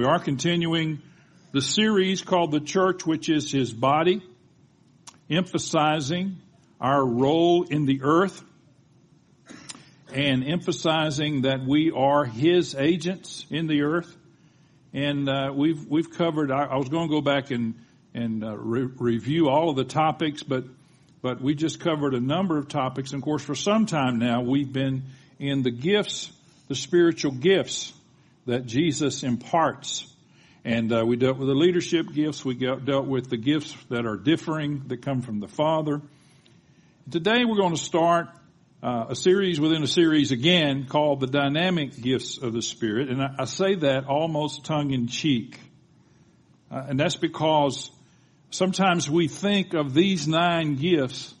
We are continuing the series called The Church, which is His body, emphasizing our role in the earth and emphasizing that we are His agents in the earth. And uh, we've we've covered. I, I, was going to go back and and uh, re- review all of the topics, but but we just covered a number of topics. And of course, for some time now, we've been in the gifts, the spiritual gifts that Jesus imparts. And uh, we dealt with the leadership gifts. We dealt with the gifts that are differing that come from the Father. Today we're going to start uh, a series within a series again called the dynamic gifts of the Spirit. And I, I say that almost tongue in cheek. Uh, and that's because sometimes we think of these nine gifts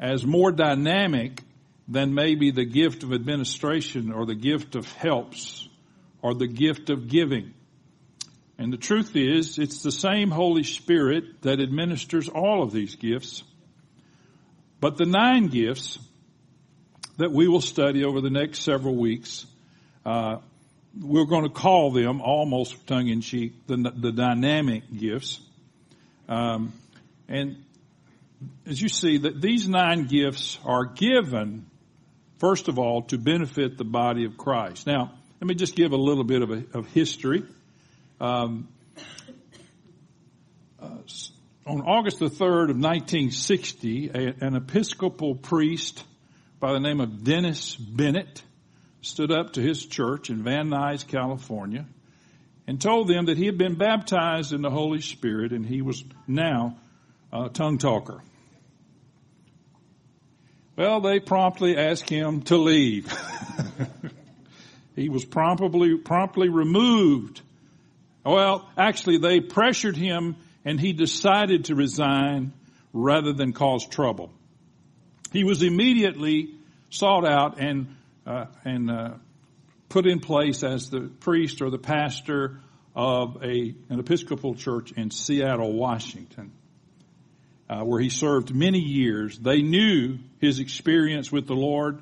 as more dynamic than maybe the gift of administration or the gift of helps or the gift of giving. And the truth is, it's the same Holy Spirit that administers all of these gifts. But the nine gifts that we will study over the next several weeks, uh, we're going to call them almost tongue in cheek the, the dynamic gifts. Um, and as you see, that these nine gifts are given, first of all, to benefit the body of Christ. Now, let me just give a little bit of, a, of history. Um, uh, on August the 3rd of 1960, a, an Episcopal priest by the name of Dennis Bennett stood up to his church in Van Nuys, California, and told them that he had been baptized in the Holy Spirit and he was now a tongue talker. Well, they promptly asked him to leave. He was promptly, promptly removed. Well, actually they pressured him and he decided to resign rather than cause trouble. He was immediately sought out and, uh, and, uh, put in place as the priest or the pastor of a, an Episcopal church in Seattle, Washington, uh, where he served many years. They knew his experience with the Lord,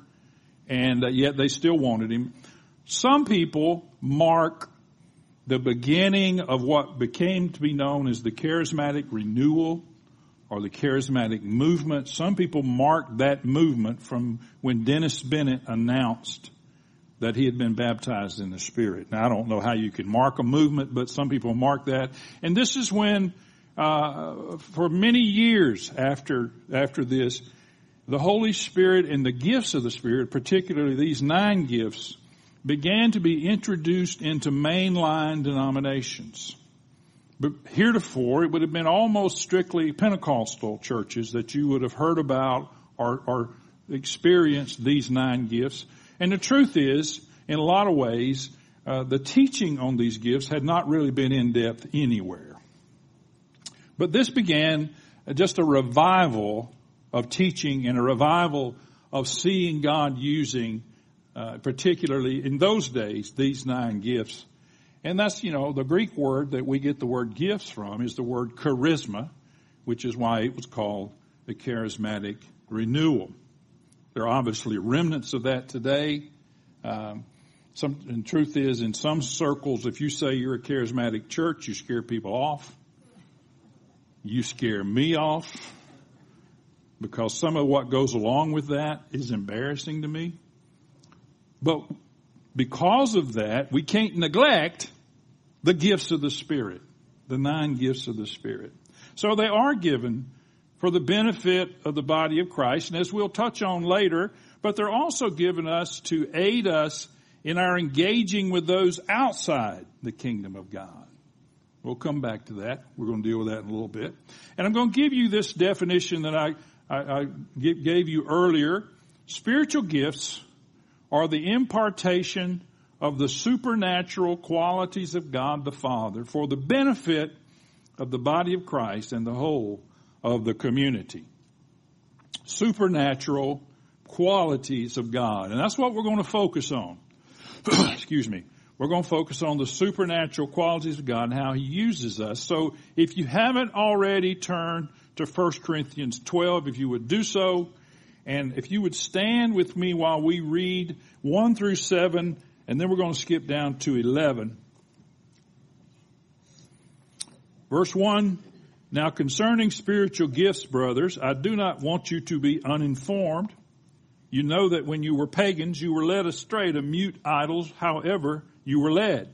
and uh, yet they still wanted him. Some people mark the beginning of what became to be known as the charismatic renewal or the charismatic movement. Some people mark that movement from when Dennis Bennett announced that he had been baptized in the Spirit. Now I don't know how you can mark a movement, but some people mark that. And this is when, uh, for many years after after this, the Holy Spirit and the gifts of the Spirit, particularly these nine gifts, began to be introduced into mainline denominations. But heretofore, it would have been almost strictly Pentecostal churches that you would have heard about or, or experienced these nine gifts. And the truth is, in a lot of ways, uh, the teaching on these gifts had not really been in depth anywhere. But this began just a revival of teaching and a revival of seeing God using uh, particularly in those days, these nine gifts. And that's, you know, the Greek word that we get the word gifts from is the word charisma, which is why it was called the charismatic renewal. There are obviously remnants of that today. Um, some, and truth is, in some circles, if you say you're a charismatic church, you scare people off. You scare me off because some of what goes along with that is embarrassing to me. But because of that, we can't neglect the gifts of the Spirit, the nine gifts of the Spirit. So they are given for the benefit of the body of Christ, and as we'll touch on later, but they're also given us to aid us in our engaging with those outside the kingdom of God. We'll come back to that. We're going to deal with that in a little bit. And I'm going to give you this definition that I, I, I gave you earlier. Spiritual gifts are the impartation of the supernatural qualities of God the Father for the benefit of the body of Christ and the whole of the community. Supernatural qualities of God. And that's what we're going to focus on. Excuse me. We're going to focus on the supernatural qualities of God and how He uses us. So if you haven't already turned to 1 Corinthians 12, if you would do so, and if you would stand with me while we read 1 through 7, and then we're going to skip down to 11. Verse 1, now concerning spiritual gifts, brothers, I do not want you to be uninformed. You know that when you were pagans, you were led astray to mute idols, however you were led.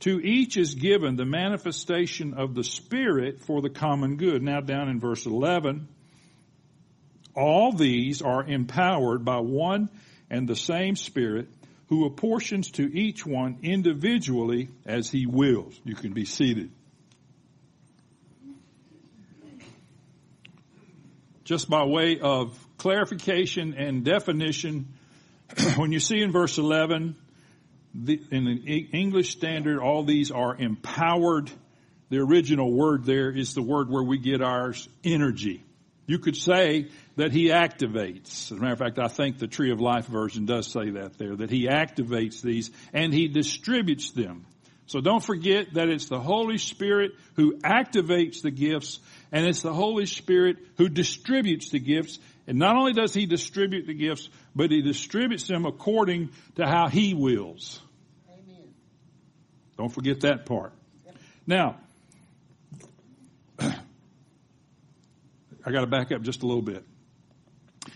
To each is given the manifestation of the Spirit for the common good. Now down in verse 11, all these are empowered by one and the same Spirit who apportions to each one individually as he wills. You can be seated. Just by way of clarification and definition, when you see in verse 11, the, in the English standard, all these are empowered. The original word there is the word where we get ours energy. You could say that he activates. As a matter of fact, I think the Tree of Life version does say that there, that he activates these and he distributes them. So don't forget that it's the Holy Spirit who activates the gifts and it's the Holy Spirit who distributes the gifts. And not only does he distribute the gifts, but he distributes them according to how he wills. Don't forget that part. Now, I got to back up just a little bit.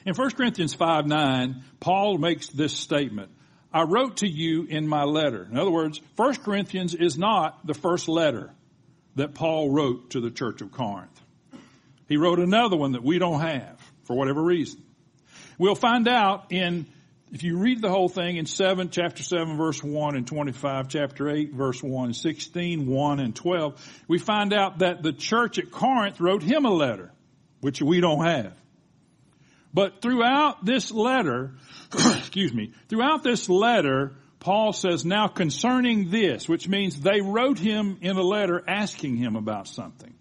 In 1 Corinthians 5 9, Paul makes this statement. I wrote to you in my letter. In other words, 1 Corinthians is not the first letter that Paul wrote to the church of Corinth. He wrote another one that we don't have for whatever reason. We'll find out in, if you read the whole thing in 7, chapter 7 verse 1 and 25, chapter 8 verse 1, 16, 1 and 12, we find out that the church at Corinth wrote him a letter which we don't have. But throughout this letter, excuse me, throughout this letter, Paul says, now concerning this, which means they wrote him in a letter asking him about something.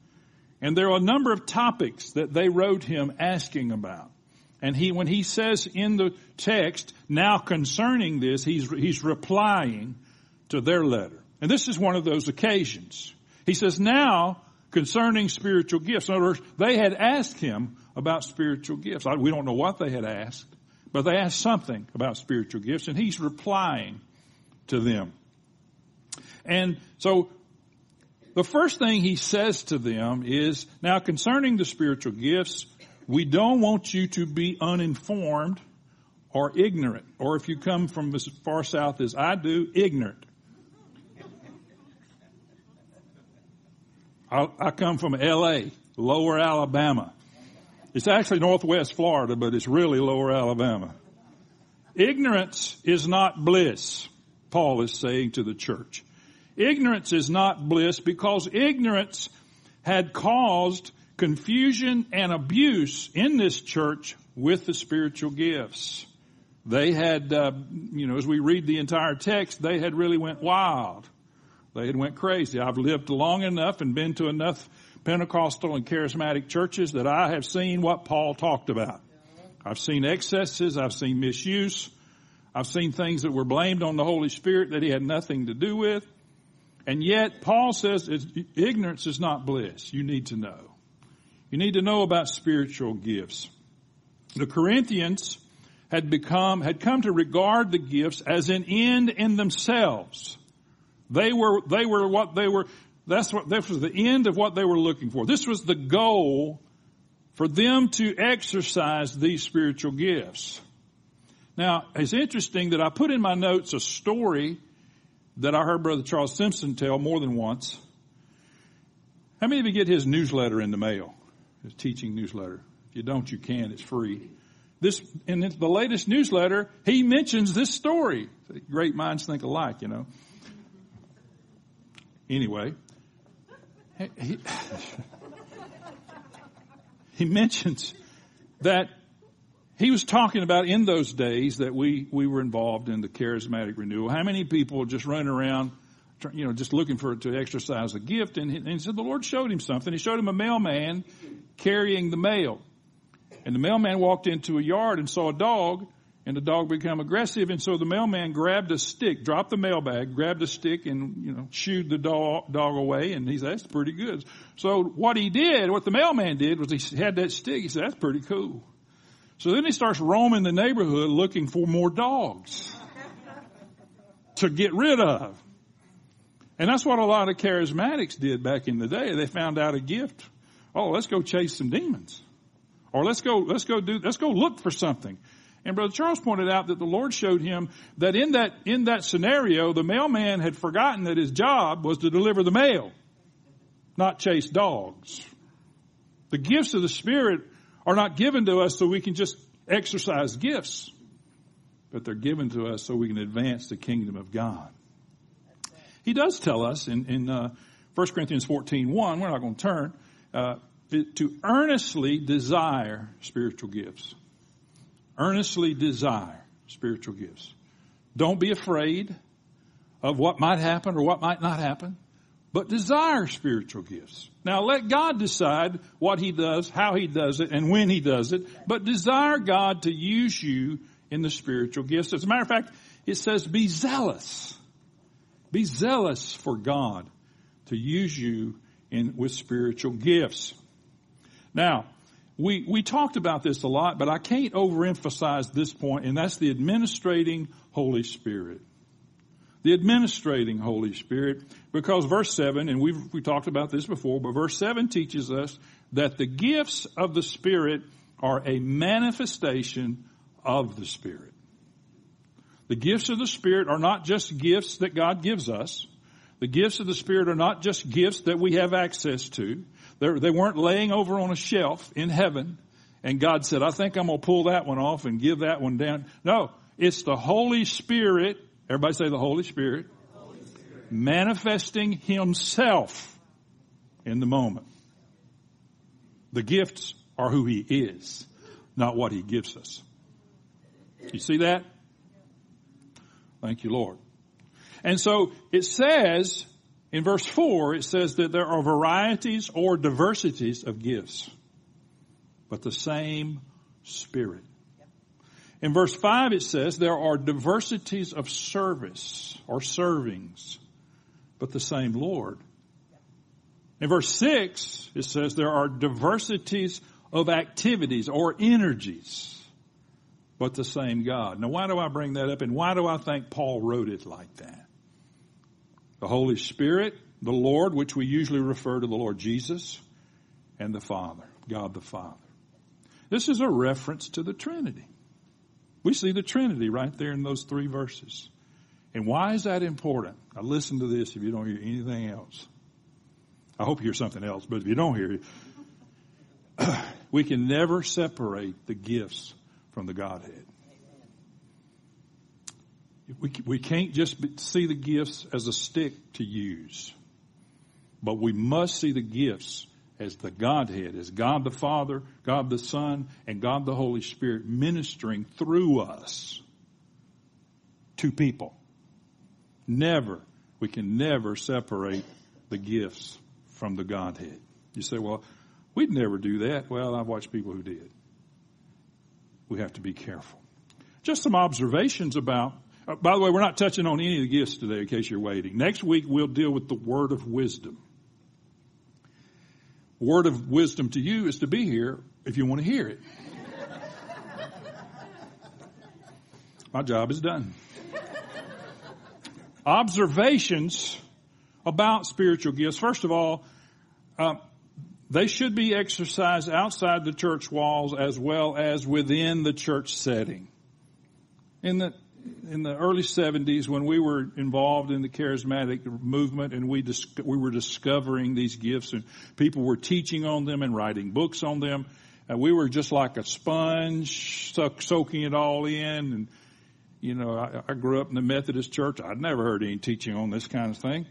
And there are a number of topics that they wrote him asking about. And he, when he says in the text, now concerning this, he's, he's replying to their letter. And this is one of those occasions. He says, now concerning spiritual gifts. In other words, they had asked him about spiritual gifts. We don't know what they had asked, but they asked something about spiritual gifts and he's replying to them. And so the first thing he says to them is, now concerning the spiritual gifts, we don't want you to be uninformed or ignorant, or if you come from as far south as I do, ignorant. I, I come from LA, lower Alabama. It's actually northwest Florida, but it's really lower Alabama. Ignorance is not bliss, Paul is saying to the church. Ignorance is not bliss because ignorance had caused confusion and abuse in this church with the spiritual gifts. They had, uh, you know, as we read the entire text, they had really went wild. They had went crazy. I've lived long enough and been to enough Pentecostal and charismatic churches that I have seen what Paul talked about. I've seen excesses. I've seen misuse. I've seen things that were blamed on the Holy Spirit that he had nothing to do with. And yet Paul says ignorance is not bliss. You need to know. You need to know about spiritual gifts. The Corinthians had become, had come to regard the gifts as an end in themselves. They were, they were what they were, that's what, this was the end of what they were looking for. This was the goal for them to exercise these spiritual gifts. Now, it's interesting that I put in my notes a story that I heard Brother Charles Simpson tell more than once. How many of you get his newsletter in the mail? Teaching newsletter. If you don't, you can. It's free. This, in the latest newsletter, he mentions this story. Great minds think alike, you know. Anyway, he, he mentions that he was talking about in those days that we, we were involved in the charismatic renewal. How many people just running around, you know, just looking for to exercise a gift? And he, and he said the Lord showed him something. He showed him a mailman carrying the mail. And the mailman walked into a yard and saw a dog and the dog became aggressive. And so the mailman grabbed a stick, dropped the mailbag, grabbed a stick and, you know, shooed the dog, dog away. And he said, that's pretty good. So what he did, what the mailman did was he had that stick. He said, that's pretty cool. So then he starts roaming the neighborhood looking for more dogs to get rid of. And that's what a lot of charismatics did back in the day. They found out a gift. Oh, let's go chase some demons. Or let's go, let's go do, let's go look for something. And Brother Charles pointed out that the Lord showed him that in that, in that scenario, the mailman had forgotten that his job was to deliver the mail, not chase dogs. The gifts of the Spirit are not given to us so we can just exercise gifts, but they're given to us so we can advance the kingdom of God. He does tell us in, in uh, 1 Corinthians 14, 1, we're not going to turn, uh, to earnestly desire spiritual gifts earnestly desire spiritual gifts. Don't be afraid of what might happen or what might not happen, but desire spiritual gifts. Now let God decide what He does, how He does it, and when He does it, but desire God to use you in the spiritual gifts. As a matter of fact, it says be zealous. Be zealous for God to use you in, with spiritual gifts. Now, we, we talked about this a lot, but I can't overemphasize this point, and that's the administrating Holy Spirit. The administrating Holy Spirit, because verse 7, and we've we talked about this before, but verse 7 teaches us that the gifts of the Spirit are a manifestation of the Spirit. The gifts of the Spirit are not just gifts that God gives us. The gifts of the Spirit are not just gifts that we have access to. They're, they were not laying over on a shelf in heaven and God said, I think I'm going to pull that one off and give that one down. No, it's the Holy Spirit. Everybody say the Holy Spirit. Holy Spirit. Manifesting Himself in the moment. The gifts are who He is, not what He gives us. You see that? Thank you, Lord. And so it says in verse 4, it says that there are varieties or diversities of gifts, but the same Spirit. In verse 5, it says there are diversities of service or servings, but the same Lord. In verse 6, it says there are diversities of activities or energies, but the same God. Now, why do I bring that up and why do I think Paul wrote it like that? the Holy Spirit, the Lord, which we usually refer to the Lord Jesus, and the Father, God the Father. This is a reference to the Trinity. We see the Trinity right there in those three verses. And why is that important? Now listen to this if you don't hear anything else. I hope you hear something else, but if you don't hear it, we can never separate the gifts from the Godhead. We, we can't just see the gifts as a stick to use, but we must see the gifts as the Godhead, as God the Father, God the Son, and God the Holy Spirit ministering through us to people. Never, we can never separate the gifts from the Godhead. You say, well, we'd never do that. Well, I've watched people who did. We have to be careful. Just some observations about uh, by the way, we're not touching on any of the gifts today in case you're waiting. Next week we'll deal with the word of wisdom. Word of wisdom to you is to be here if you want to hear it. My job is done. Observations about spiritual gifts. First of all, uh, they should be exercised outside the church walls as well as within the church setting. In the in the early 70s when we were involved in the charismatic movement and we dis- we were discovering these gifts and people were teaching on them and writing books on them. and we were just like a sponge soaking it all in and you know, I, I grew up in the Methodist church. I'd never heard any teaching on this kind of thing.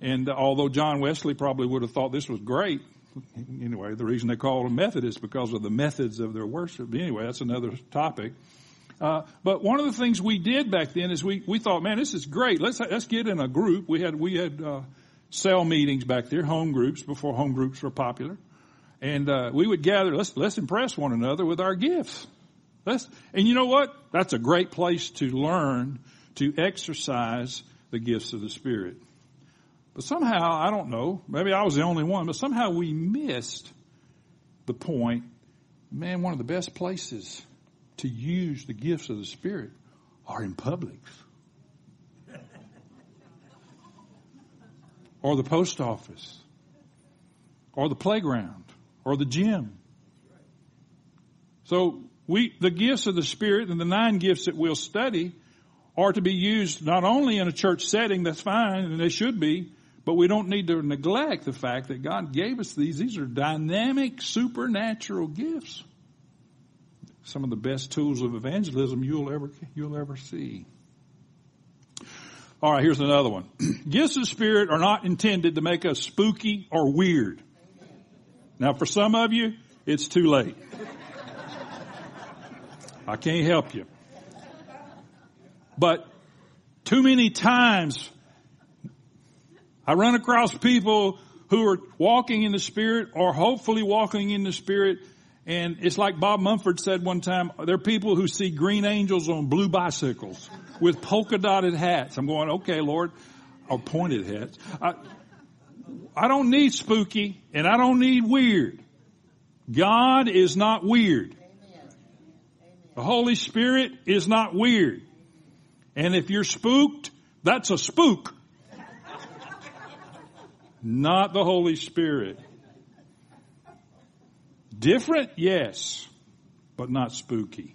And uh, although John Wesley probably would have thought this was great, anyway, the reason they called them Methodists because of the methods of their worship. Anyway, that's another topic. Uh, but one of the things we did back then is we, we thought, man, this is great. Let's, let's get in a group. We had, we had, uh, cell meetings back there, home groups before home groups were popular. and uh, we would gather. Let's let's impress one another with our gifts. Let's, and you know what? That's a great place to learn to exercise the gifts of the Spirit. But somehow, I don't know, maybe I was the only one, but somehow we missed the point. Man, one of the best places to use the gifts of the Spirit are in Publix. or the post office. Or the playground. Or the gym. So we, the gifts of the Spirit and the nine gifts that we'll study are to be used not only in a church setting, that's fine, and they should be, but we don't need to neglect the fact that God gave us these. These are dynamic, supernatural gifts. Some of the best tools of evangelism you'll ever, you'll ever see. All right, here's another one. Gifts of Spirit are not intended to make us spooky or weird. Now for some of you, it's too late. I can't help you. But too many times I run across people who are walking in the Spirit or hopefully walking in the Spirit and it's like Bob Mumford said one time, there are people who see green angels on blue bicycles with polka dotted hats. I'm going, okay, Lord, or pointed hats. I, I don't need spooky and I don't need weird. God is not weird. The Holy Spirit is not weird. And if you're spooked, that's a spook. Not the Holy Spirit. Different? Yes. But not spooky.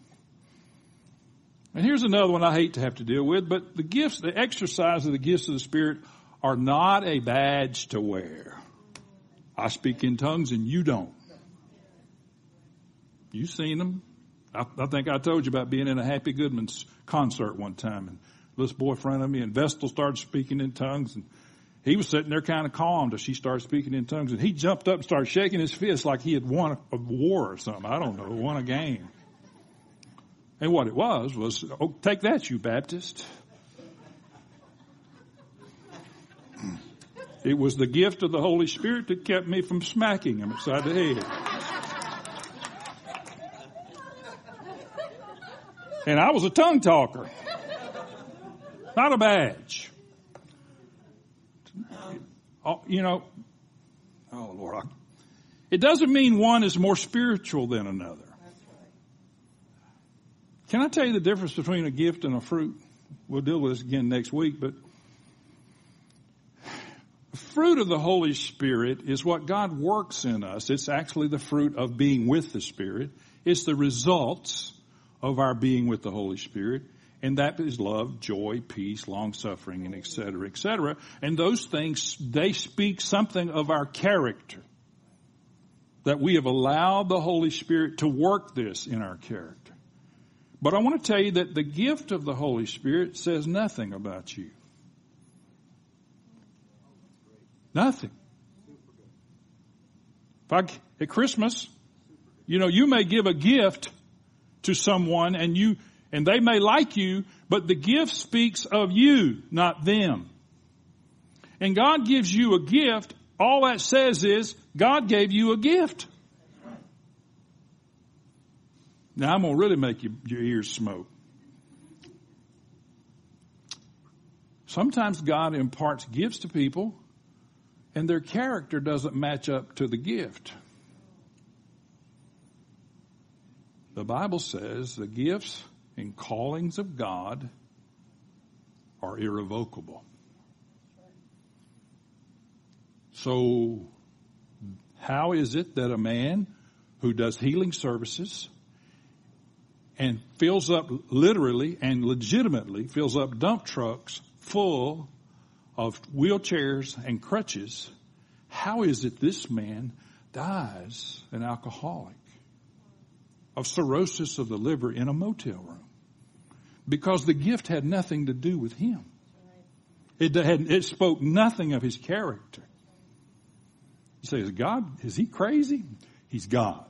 And here's another one I hate to have to deal with, but the gifts, the exercise of the gifts of the Spirit are not a badge to wear. I speak in tongues and you don't. You've seen them. I, I, think I told you about being in a Happy Goodman's concert one time, and this boy in front of me, and Vestal started speaking in tongues, and he was sitting there kind of calm till she started speaking in tongues, and he jumped up and started shaking his fist like he had won a, a war or something. I don't know, won a game. And what it was was, oh, take that, you Baptist. It was the gift of the Holy Spirit that kept me from smacking him upside the head. And I was a tongue talker. Not a badge. Oh, you know, oh Lord, it doesn't mean one is more spiritual than another. Can I tell you the difference between a gift and a fruit? We'll deal with this again next week, but fruit of the Holy Spirit is what God works in us. It's actually the fruit of being with the Spirit. It's the results of our being with the Holy Spirit. And that is love, joy, peace, long suffering, and et cetera, et cetera. And those things, they speak something of our character. That we have allowed the Holy Spirit to work this in our character. But I want to tell you that the gift of the Holy Spirit says nothing about you. Nothing. If I, at Christmas, you know, you may give a gift to someone and you, and they may like you, but the gift speaks of you, not them. And God gives you a gift. All that says is God gave you a gift. Now I'm going to really make you, your ears smoke. Sometimes God imparts gifts to people and their character doesn't match up to the gift. The Bible says the gifts and callings of God are irrevocable. So, how is it that a man who does healing services and fills up literally and legitimately fills up dump trucks full of wheelchairs and crutches, how is it this man dies an alcoholic? of cirrhosis of the liver in a motel room because the gift had nothing to do with him. It, had, it spoke nothing of his character. You say, is God, is he crazy? He's God.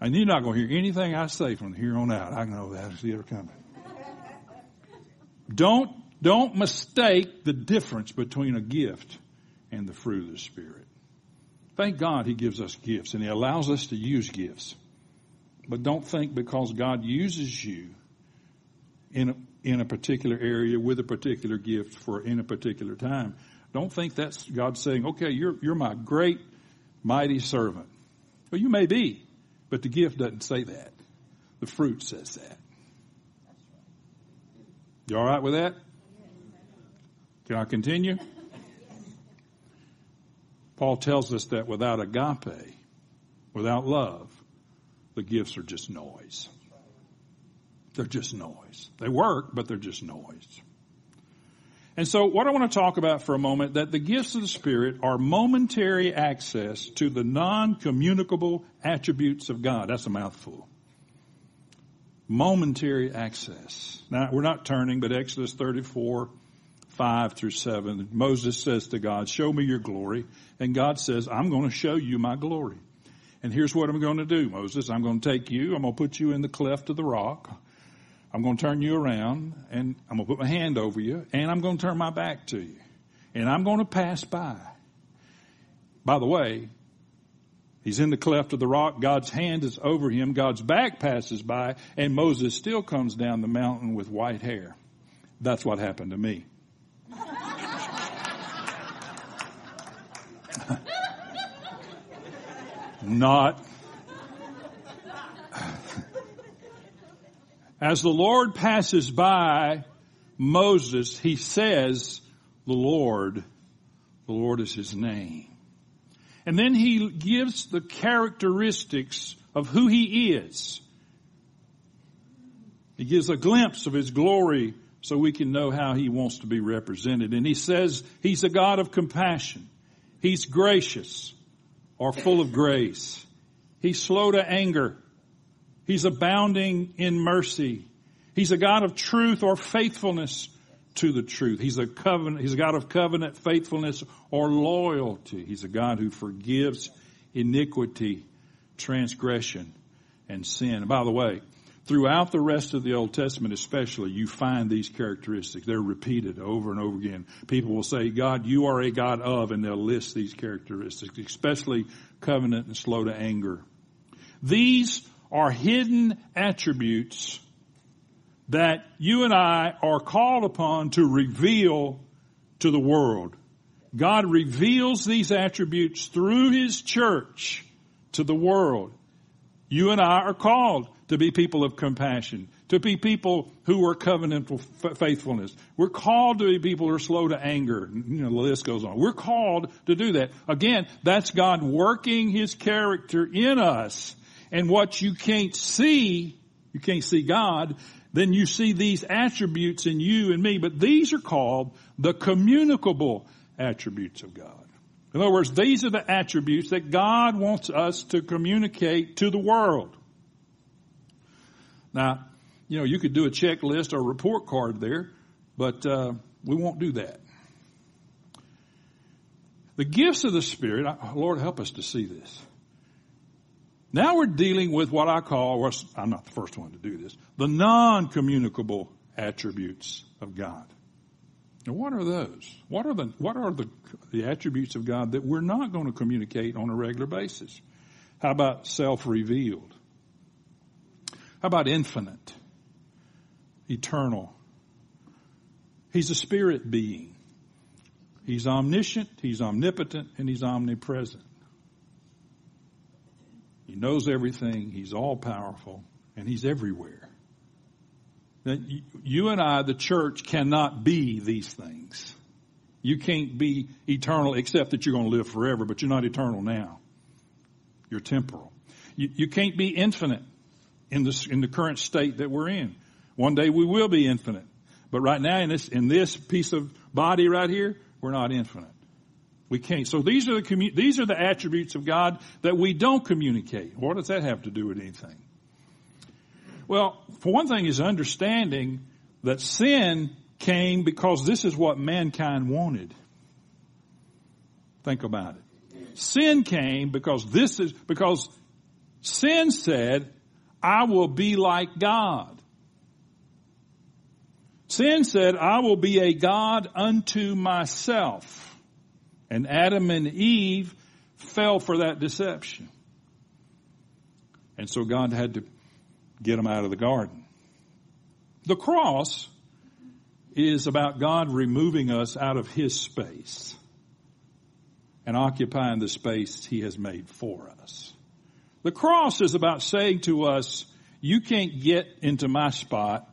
And you're not going to hear anything I say from here on out. I know that. I see it coming. Don't, don't mistake the difference between a gift and the fruit of the Spirit. Thank God he gives us gifts and he allows us to use gifts. But don't think because God uses you in a, in a particular area with a particular gift for in a particular time. Don't think that's God saying, okay, you're, you're my great, mighty servant. Well, you may be, but the gift doesn't say that. The fruit says that. You all right with that? Can I continue? Paul tells us that without agape, without love, the gifts are just noise. They're just noise. They work, but they're just noise. And so what I want to talk about for a moment, that the gifts of the Spirit are momentary access to the non-communicable attributes of God. That's a mouthful. Momentary access. Now, we're not turning, but Exodus 34, 5 through 7, Moses says to God, show me your glory. And God says, I'm going to show you my glory. And here's what I'm going to do, Moses. I'm going to take you, I'm going to put you in the cleft of the rock. I'm going to turn you around and I'm going to put my hand over you and I'm going to turn my back to you. And I'm going to pass by. By the way, he's in the cleft of the rock. God's hand is over him. God's back passes by and Moses still comes down the mountain with white hair. That's what happened to me. Not As the Lord passes by Moses, he says, the Lord, the Lord is his name. And then he gives the characteristics of who he is. He gives a glimpse of his glory so we can know how he wants to be represented. And he says he's a God of compassion. He's gracious or full of grace. He's slow to anger. He's abounding in mercy. He's a God of truth or faithfulness to the truth. He's a covenant, he's a God of covenant faithfulness or loyalty. He's a God who forgives iniquity, transgression, and sin. And by the way, throughout the rest of the Old Testament especially, you find these characteristics. They're repeated over and over again. People will say, God, you are a God of, and they'll list these characteristics, especially covenant and slow to anger. These are hidden attributes that you and I are called upon to reveal to the world. God reveals these attributes through His church to the world. You and I are called to be people of compassion, to be people who are covenantal faithfulness. We're called to be people who are slow to anger. You know, the list goes on. We're called to do that. Again, that's God working His character in us and what you can't see, you can't see God, then you see these attributes in you and me, but these are called the communicable attributes of God. In other words, these are the attributes that God wants us to communicate to the world. Now, you know, you could do a checklist or a report card there, but uh, we won't do that. The gifts of the Spirit, Lord, help us to see this. Now we're dealing with what I call, I'm not the first one to do this, the non-communicable attributes of God. Now what are those? What are the, what are the, the attributes of God that we're not going to communicate on a regular basis? How about self-revealed? How about infinite? Eternal? He's a spirit being. He's omniscient, he's omnipotent, and he's omnipresent. He knows everything. He's all powerful and he's everywhere. You and I, the church, cannot be these things. You can't be eternal except that you're going to live forever, but you're not eternal now. You're temporal. You, you can't be infinite in this, in the current state that we're in. One day we will be infinite. But right now in this, in this piece of body right here, we're not infinite. We can't. So these are the these are the attributes of God that we don't communicate. What does that have to do with anything? Well, for one thing is understanding that sin came because this is what mankind wanted. Think about it. Sin came because this is, because sin said, I will be like God. Sin said, I will be a God unto myself. And Adam and Eve fell for that deception. And so God had to get them out of the garden. The cross is about God removing us out of His space and occupying the space He has made for us. The cross is about saying to us, you can't get into my spot.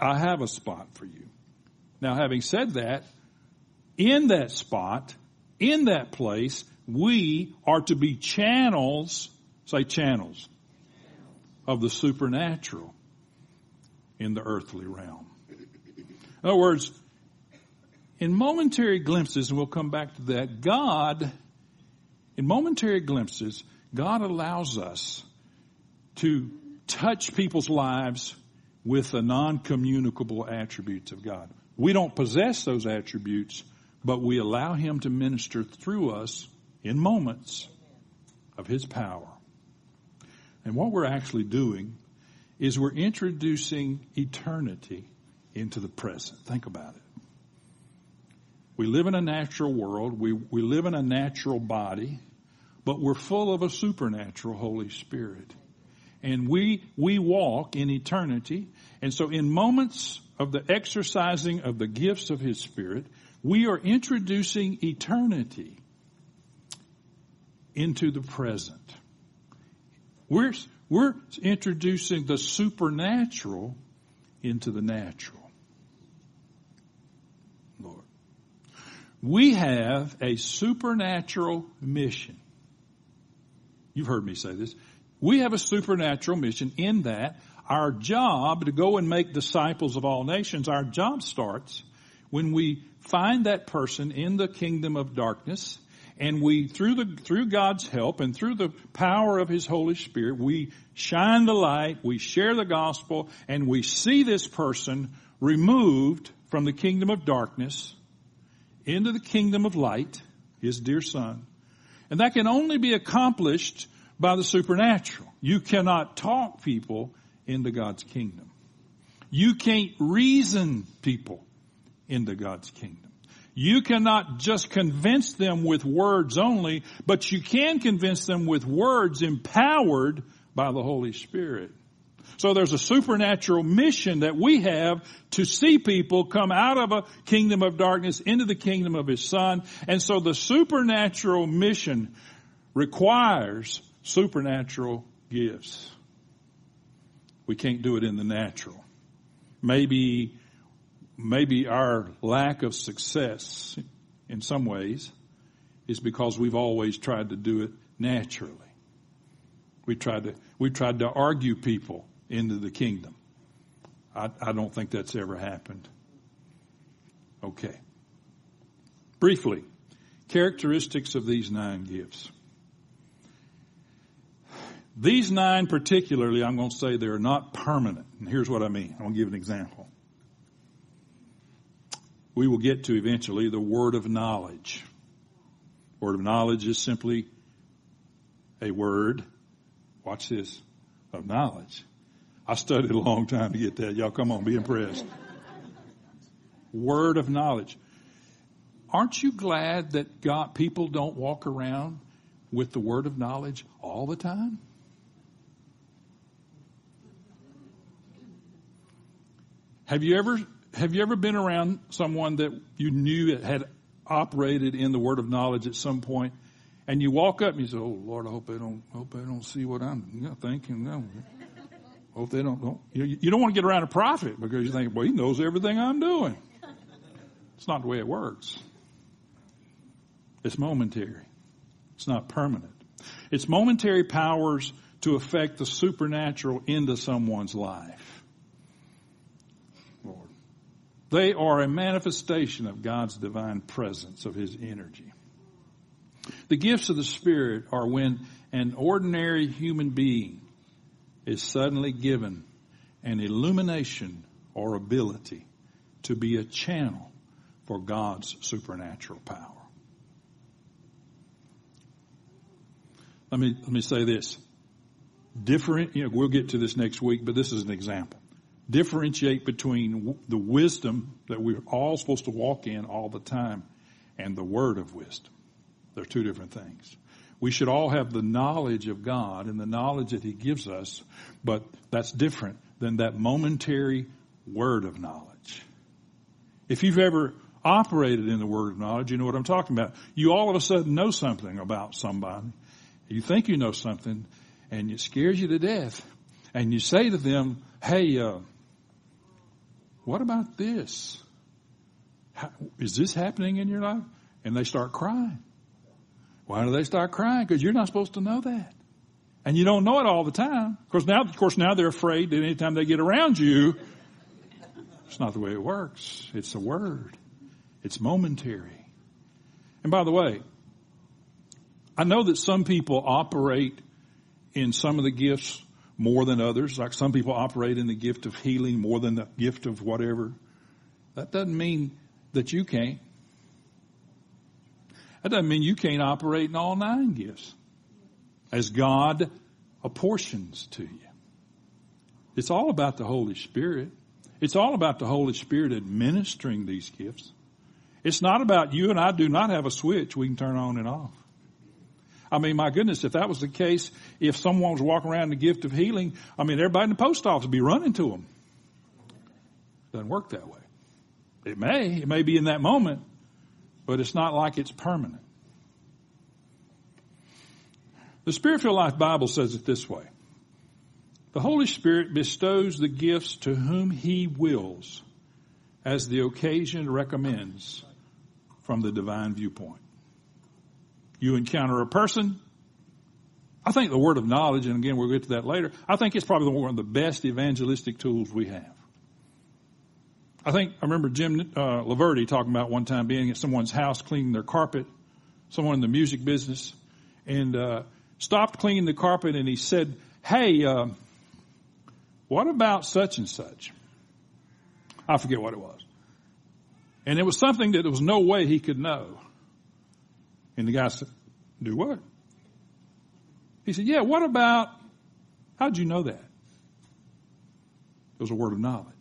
I have a spot for you. Now having said that, in that spot, in that place, we are to be channels, say channels, of the supernatural in the earthly realm. In other words, in momentary glimpses, and we'll come back to that, God, in momentary glimpses, God allows us to touch people's lives with the non-communicable attributes of God. We don't possess those attributes, but we allow Him to minister through us in moments of His power. And what we're actually doing is we're introducing eternity into the present. Think about it. We live in a natural world. We, we live in a natural body, but we're full of a supernatural Holy Spirit. And we, we walk in eternity. And so in moments of the exercising of the gifts of His Spirit, we are introducing eternity into the present. We're, we're introducing the supernatural into the natural. Lord. We have a supernatural mission. You've heard me say this. We have a supernatural mission in that our job to go and make disciples of all nations, our job starts when we find that person in the kingdom of darkness and we through the through God's help and through the power of his holy spirit we shine the light we share the gospel and we see this person removed from the kingdom of darkness into the kingdom of light his dear son and that can only be accomplished by the supernatural you cannot talk people into God's kingdom you can't reason people into God's kingdom you cannot just convince them with words only, but you can convince them with words empowered by the Holy Spirit. So there's a supernatural mission that we have to see people come out of a kingdom of darkness into the kingdom of His Son. And so the supernatural mission requires supernatural gifts. We can't do it in the natural. Maybe maybe our lack of success in some ways is because we've always tried to do it naturally. We tried to, we tried to argue people into the kingdom. I, I don't think that's ever happened. Okay. Briefly, characteristics of these nine gifts. These nine particularly, I'm going to say they're not permanent. And here's what I mean. I'm going to give an example we will get to eventually the word of knowledge. Word of knowledge is simply a word, watch this, of knowledge. I studied a long time to get that. Y'all come on, be impressed. word of knowledge. Aren't you glad that God, people don't walk around with the word of knowledge all the time? Have you ever have you ever been around someone that you knew had operated in the word of knowledge at some point, and you walk up and you say, "Oh Lord, I hope they don't hope they don't see what I'm thinking." Hope they don't. don't you, you don't want to get around a prophet because you think, "Well, he knows everything I'm doing." It's not the way it works. It's momentary. It's not permanent. It's momentary powers to affect the supernatural into someone's life. Lord. They are a manifestation of God's divine presence, of His energy. The gifts of the Spirit are when an ordinary human being is suddenly given an illumination or ability to be a channel for God's supernatural power. Let me, let me say this. Different, you know, we'll get to this next week, but this is an example differentiate between the wisdom that we're all supposed to walk in all the time and the word of wisdom. They're two different things. We should all have the knowledge of God and the knowledge that He gives us, but that's different than that momentary word of knowledge. If you've ever operated in the word of knowledge, you know what I'm talking about. You all of a sudden know something about somebody. You think you know something and it scares you to death. And you say to them, hey, uh, what about this? How, is this happening in your life? And they start crying. Why do they start crying? Because you're not supposed to know that. And you don't know it all the time. Of course now, of course now they're afraid that anytime they get around you, it's not the way it works. It's a word. It's momentary. And by the way, I know that some people operate in some of the gifts more than others. Like some people operate in the gift of healing more than the gift of whatever. That doesn't mean that you can't. That doesn't mean you can't operate in all nine gifts as God apportions to you. It's all about the Holy Spirit. It's all about the Holy Spirit administering these gifts. It's not about you and I do not have a switch we can turn on and off. I mean, my goodness, if that was the case, if someone was walking around the gift of healing, I mean, everybody in the post office would be running to them. Doesn't work that way. It may, it may be in that moment, but it's not like it's permanent. The Spirit Filled Life Bible says it this way. The Holy Spirit bestows the gifts to whom He wills as the occasion recommends from the divine viewpoint. You encounter a person. I think the word of knowledge, and again, we'll get to that later, I think it's probably one of the best evangelistic tools we have. I think, I remember Jim uh, Laverty talking about one time being at someone's house cleaning their carpet, someone in the music business, and uh, stopped cleaning the carpet and he said, hey, uh, what about such and such? I forget what it was. And it was something that there was no way he could know. And the guy said, do what? He said, yeah, what about, how'd you know that? It was a word of knowledge.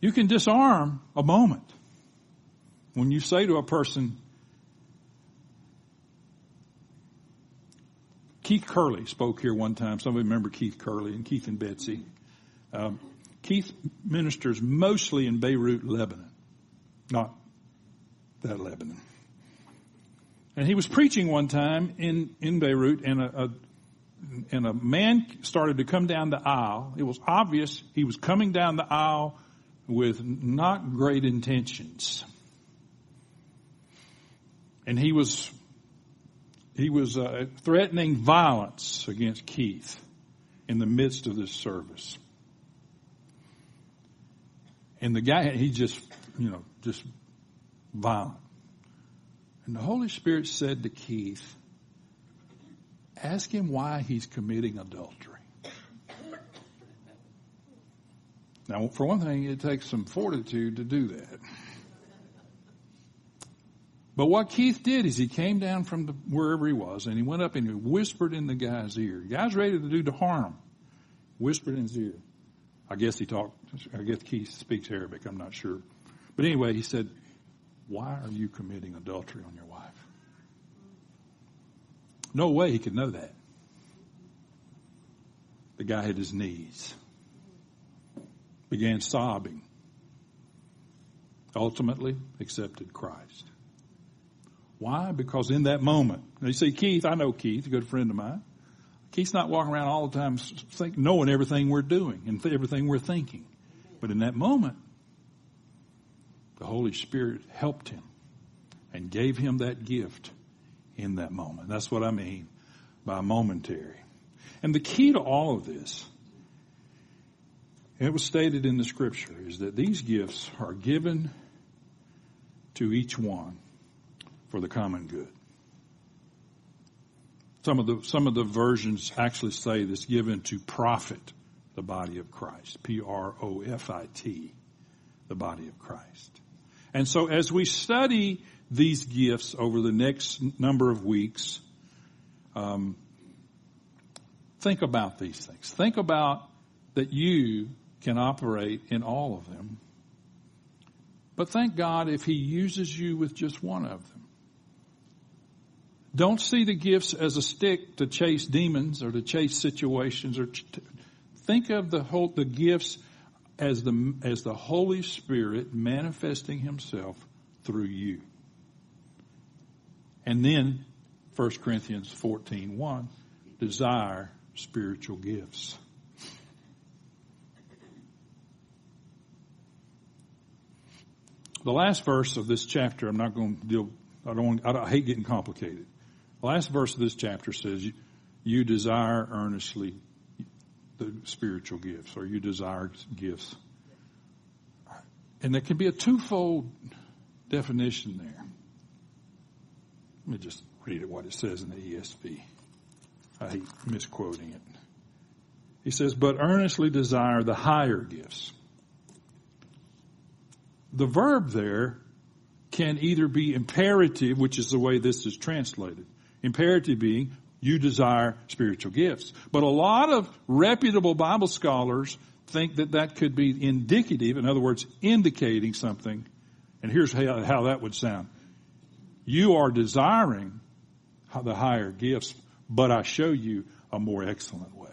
You can disarm a moment when you say to a person, Keith Curley spoke here one time. Some of you remember Keith Curley and Keith and Betsy. Um, Keith ministers mostly in Beirut, Lebanon, not that Lebanon. And he was preaching one time in, in Beirut and a, a, and a man started to come down the aisle. It was obvious he was coming down the aisle with not great intentions. And he was, he was uh, threatening violence against Keith in the midst of this service. And the guy, he just, you know, just violent. And the Holy Spirit said to Keith, ask him why he's committing adultery. Now, for one thing, it takes some fortitude to do that. But what Keith did is he came down from the, wherever he was and he went up and he whispered in the guy's ear. The guy's ready to do the harm. Whispered in his ear. I guess he talked, I guess Keith speaks Arabic, I'm not sure. But anyway, he said, why are you committing adultery on your wife? No way he could know that. The guy hit his knees, began sobbing, ultimately accepted Christ. Why? Because in that moment, you see, Keith, I know Keith, a good friend of mine. Keith's not walking around all the time think, knowing everything we're doing and everything we're thinking. But in that moment, the Holy Spirit helped him and gave him that gift in that moment. That's what I mean by momentary. And the key to all of this, it was stated in the scripture, is that these gifts are given to each one for the common good. Some of the, some of the versions actually say this given to profit the body of Christ. P-R-O-F-I-T, the body of Christ. And so as we study these gifts over the next number of weeks, um, think about these things. Think about that you can operate in all of them. But thank God if He uses you with just one of them. Don't see the gifts as a stick to chase demons or to chase situations or think of the whole, the gifts as the, as the Holy Spirit manifesting himself through you. And then 1 Corinthians 14, 1, desire spiritual gifts. The last verse of this chapter, I'm not going to deal, I don't want, I, hate getting complicated. The last verse of this chapter says, you, you desire earnestly the spiritual gifts or you desire gifts. And there can be a twofold definition there. Let me just read it what it says in the ESV. I hate misquoting it. He says, but earnestly desire the higher gifts. The verb there can either be imperative, which is the way this is translated. Imperative being, you desire spiritual gifts. But a lot of reputable Bible scholars think that that could be indicative, in other words, indicating something. And here's how, how that would sound. You are desiring the higher gifts, but I show you a more excellent way.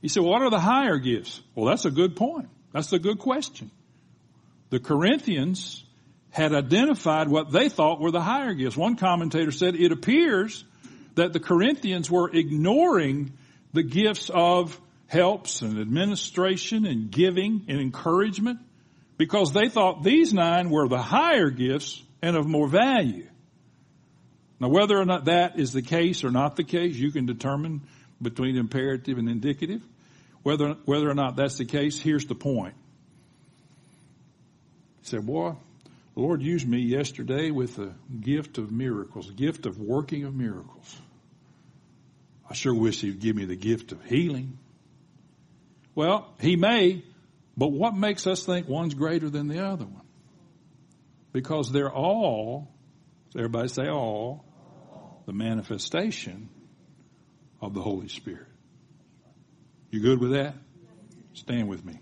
You say, what are the higher gifts? Well, that's a good point. That's a good question. The Corinthians had identified what they thought were the higher gifts. One commentator said it appears that the Corinthians were ignoring the gifts of helps and administration and giving and encouragement because they thought these nine were the higher gifts and of more value. Now whether or not that is the case or not the case, you can determine between imperative and indicative. Whether, whether or not that's the case, here's the point. Said, boy, the Lord used me yesterday with a gift of miracles, gift of working of miracles. I sure wish He'd give me the gift of healing. Well, He may, but what makes us think one's greater than the other one? Because they're all, everybody say all, the manifestation of the Holy Spirit. You good with that? Stand with me.